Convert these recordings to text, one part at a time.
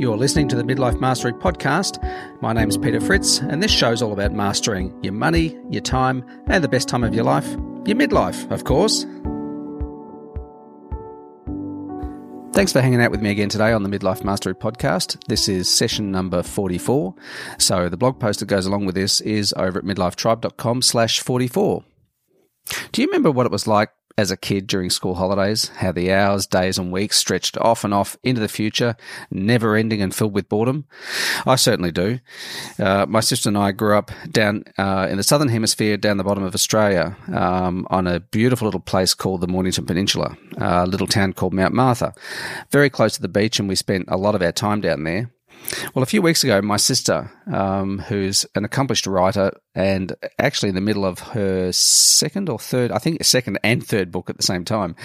You're listening to the Midlife Mastery Podcast. My name is Peter Fritz, and this show's all about mastering your money, your time, and the best time of your life, your midlife, of course. Thanks for hanging out with me again today on the Midlife Mastery Podcast. This is session number 44. So the blog post that goes along with this is over at midlifetribe.com slash 44. Do you remember what it was like as a kid during school holidays, how the hours, days, and weeks stretched off and off into the future, never ending and filled with boredom? I certainly do. Uh, my sister and I grew up down uh, in the southern hemisphere, down the bottom of Australia, um, on a beautiful little place called the Mornington Peninsula, a little town called Mount Martha, very close to the beach, and we spent a lot of our time down there. Well, a few weeks ago, my sister, um, who's an accomplished writer and actually in the middle of her second or third, I think second and third book at the same time,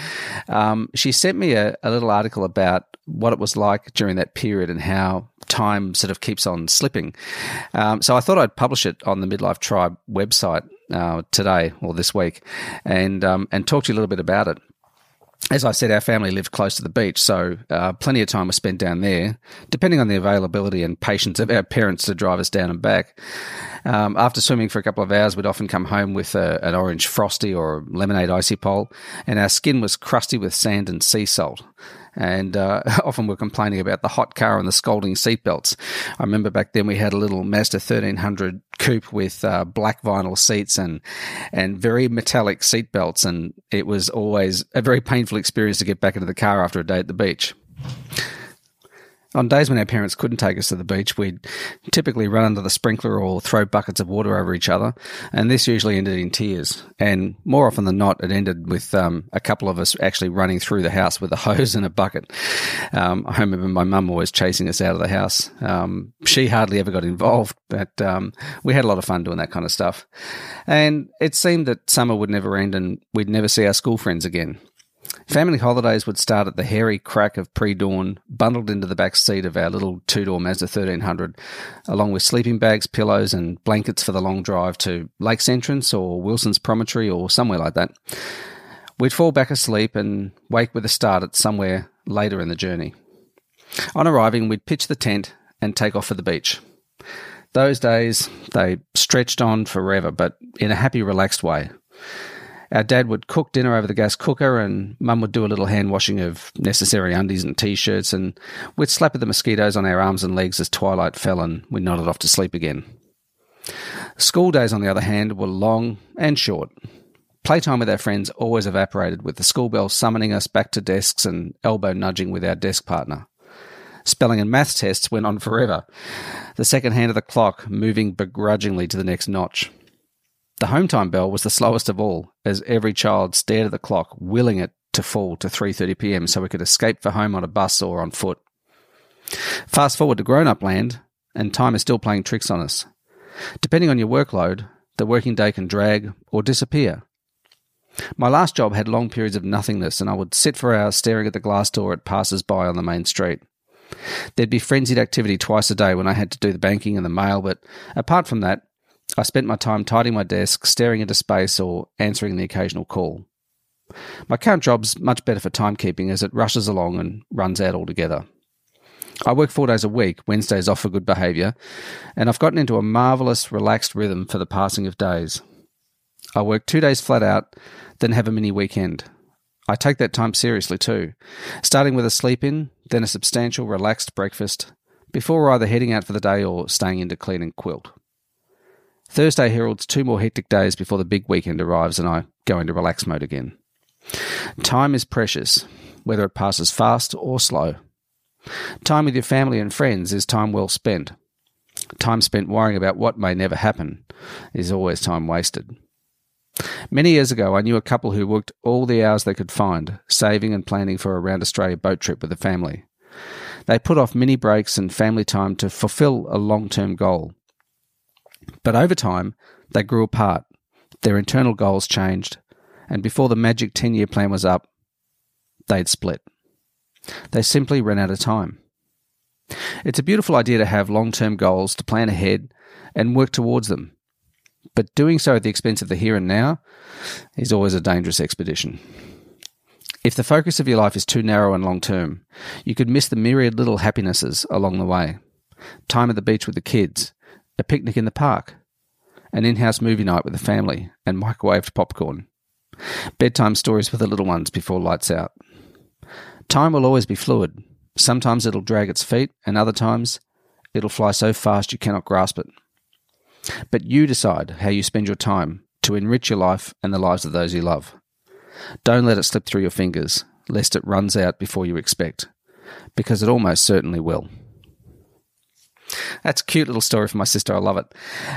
um, she sent me a, a little article about what it was like during that period and how time sort of keeps on slipping. Um, so I thought I'd publish it on the Midlife Tribe website uh, today or this week, and um, and talk to you a little bit about it as I said, our family lived close to the beach, so uh, plenty of time was spent down there, depending on the availability and patience of our parents to drive us down and back. Um, after swimming for a couple of hours, we'd often come home with a, an orange frosty or lemonade icy pole, and our skin was crusty with sand and sea salt and uh, often we're complaining about the hot car and the scalding seatbelts. I remember back then we had a little Mazda 1300 coupe with uh, black vinyl seats and and very metallic seatbelts, and it was always a very painful experience to get back into the car after a day at the beach. On days when our parents couldn't take us to the beach, we'd typically run under the sprinkler or throw buckets of water over each other, and this usually ended in tears. And more often than not, it ended with um, a couple of us actually running through the house with a hose and a bucket. Um, I remember my mum always chasing us out of the house. Um, she hardly ever got involved, but um, we had a lot of fun doing that kind of stuff. And it seemed that summer would never end and we'd never see our school friends again. Family holidays would start at the hairy crack of pre dawn, bundled into the back seat of our little two door Mazda 1300, along with sleeping bags, pillows, and blankets for the long drive to Lakes Entrance or Wilson's Promontory or somewhere like that. We'd fall back asleep and wake with a start at somewhere later in the journey. On arriving, we'd pitch the tent and take off for the beach. Those days, they stretched on forever, but in a happy, relaxed way our dad would cook dinner over the gas cooker, and mum would do a little hand washing of necessary undies and t shirts, and we'd slap at the mosquitoes on our arms and legs as twilight fell and we nodded off to sleep again. School days, on the other hand, were long and short. Playtime with our friends always evaporated, with the school bell summoning us back to desks and elbow nudging with our desk partner. Spelling and maths tests went on forever, the second hand of the clock moving begrudgingly to the next notch. The home time bell was the slowest of all, as every child stared at the clock, willing it to fall to 3:30 p.m. so we could escape for home on a bus or on foot. Fast forward to grown-up land, and time is still playing tricks on us. Depending on your workload, the working day can drag or disappear. My last job had long periods of nothingness, and I would sit for hours staring at the glass door at passers by on the main street. There'd be frenzied activity twice a day when I had to do the banking and the mail, but apart from that, I spent my time tidying my desk, staring into space, or answering the occasional call. My current job's much better for timekeeping as it rushes along and runs out altogether. I work four days a week, Wednesdays off for good behaviour, and I've gotten into a marvellous, relaxed rhythm for the passing of days. I work two days flat out, then have a mini weekend. I take that time seriously too, starting with a sleep in, then a substantial, relaxed breakfast, before either heading out for the day or staying in to clean and quilt. Thursday heralds two more hectic days before the big weekend arrives and I go into relax mode again. Time is precious, whether it passes fast or slow. Time with your family and friends is time well spent. Time spent worrying about what may never happen is always time wasted. Many years ago, I knew a couple who worked all the hours they could find, saving and planning for a round Australia boat trip with the family. They put off mini breaks and family time to fulfill a long term goal. But over time, they grew apart. Their internal goals changed, and before the magic 10 year plan was up, they'd split. They simply ran out of time. It's a beautiful idea to have long term goals, to plan ahead and work towards them. But doing so at the expense of the here and now is always a dangerous expedition. If the focus of your life is too narrow and long term, you could miss the myriad little happinesses along the way. Time at the beach with the kids, a picnic in the park, an in house movie night with the family, and microwaved popcorn. Bedtime stories with the little ones before lights out. Time will always be fluid. Sometimes it'll drag its feet, and other times it'll fly so fast you cannot grasp it. But you decide how you spend your time to enrich your life and the lives of those you love. Don't let it slip through your fingers, lest it runs out before you expect, because it almost certainly will. That's a cute little story from my sister. I love it.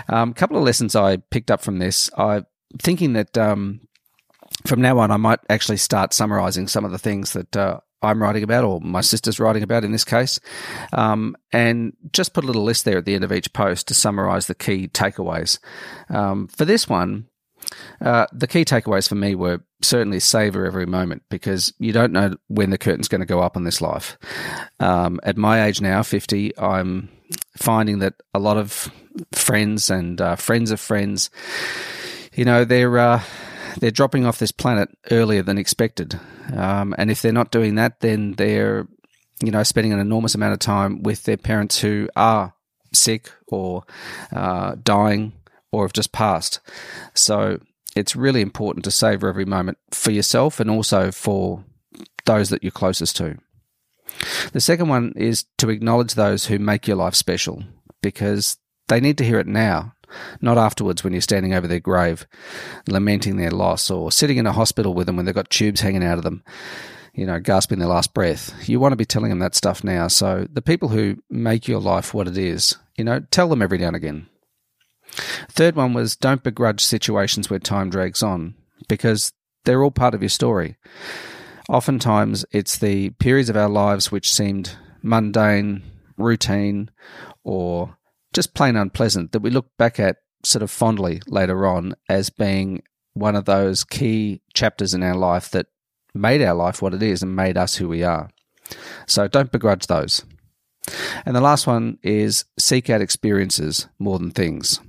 A um, couple of lessons I picked up from this. I'm thinking that um, from now on, I might actually start summarizing some of the things that uh, I'm writing about, or my sister's writing about in this case, um, and just put a little list there at the end of each post to summarize the key takeaways. Um, for this one, uh, the key takeaways for me were certainly savor every moment because you don't know when the curtain's going to go up on this life. Um, at my age now, 50, I'm finding that a lot of friends and uh, friends of friends, you know, they're uh, they're dropping off this planet earlier than expected. Um, and if they're not doing that, then they're, you know, spending an enormous amount of time with their parents who are sick or uh, dying or have just passed. So it's really important to savor every moment for yourself and also for those that you're closest to. The second one is to acknowledge those who make your life special because they need to hear it now, not afterwards when you're standing over their grave, lamenting their loss, or sitting in a hospital with them when they've got tubes hanging out of them, you know, gasping their last breath. You want to be telling them that stuff now. So the people who make your life what it is, you know, tell them every now and again. Third one was don't begrudge situations where time drags on because they're all part of your story. Oftentimes, it's the periods of our lives which seemed mundane, routine, or just plain unpleasant that we look back at sort of fondly later on as being one of those key chapters in our life that made our life what it is and made us who we are. So don't begrudge those. And the last one is seek out experiences more than things.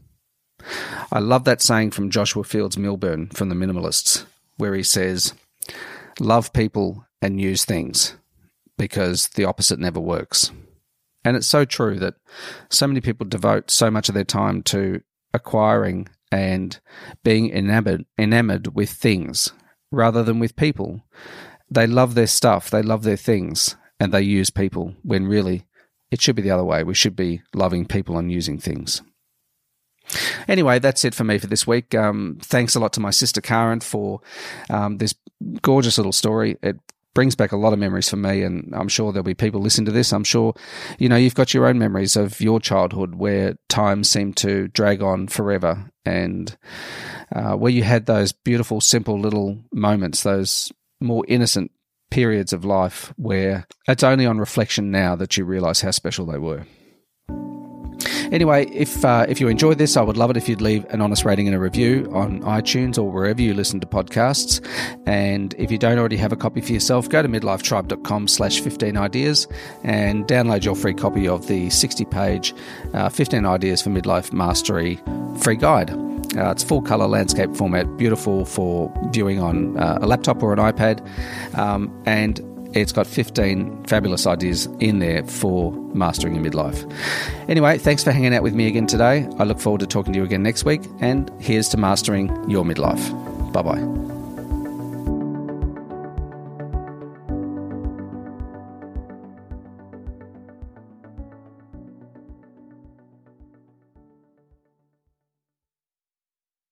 I love that saying from Joshua Fields Millburn from the Minimalists, where he says, Love people and use things because the opposite never works. And it's so true that so many people devote so much of their time to acquiring and being enamored, enamored with things rather than with people. They love their stuff, they love their things, and they use people when really it should be the other way. We should be loving people and using things. Anyway, that's it for me for this week. Um, thanks a lot to my sister Karen for um, this gorgeous little story. It brings back a lot of memories for me, and I'm sure there'll be people listening to this. I'm sure, you know, you've got your own memories of your childhood where time seemed to drag on forever, and uh, where you had those beautiful, simple little moments, those more innocent periods of life where it's only on reflection now that you realize how special they were. Anyway, if uh, if you enjoyed this, I would love it if you'd leave an honest rating and a review on iTunes or wherever you listen to podcasts. And if you don't already have a copy for yourself, go to midlifetribe.com slash 15 ideas and download your free copy of the 60-page uh, 15 Ideas for Midlife Mastery free guide. Uh, it's full color landscape format, beautiful for viewing on uh, a laptop or an iPad. Um, and it's got 15 fabulous ideas in there for mastering your midlife. Anyway, thanks for hanging out with me again today. I look forward to talking to you again next week, and here's to mastering your midlife. Bye bye.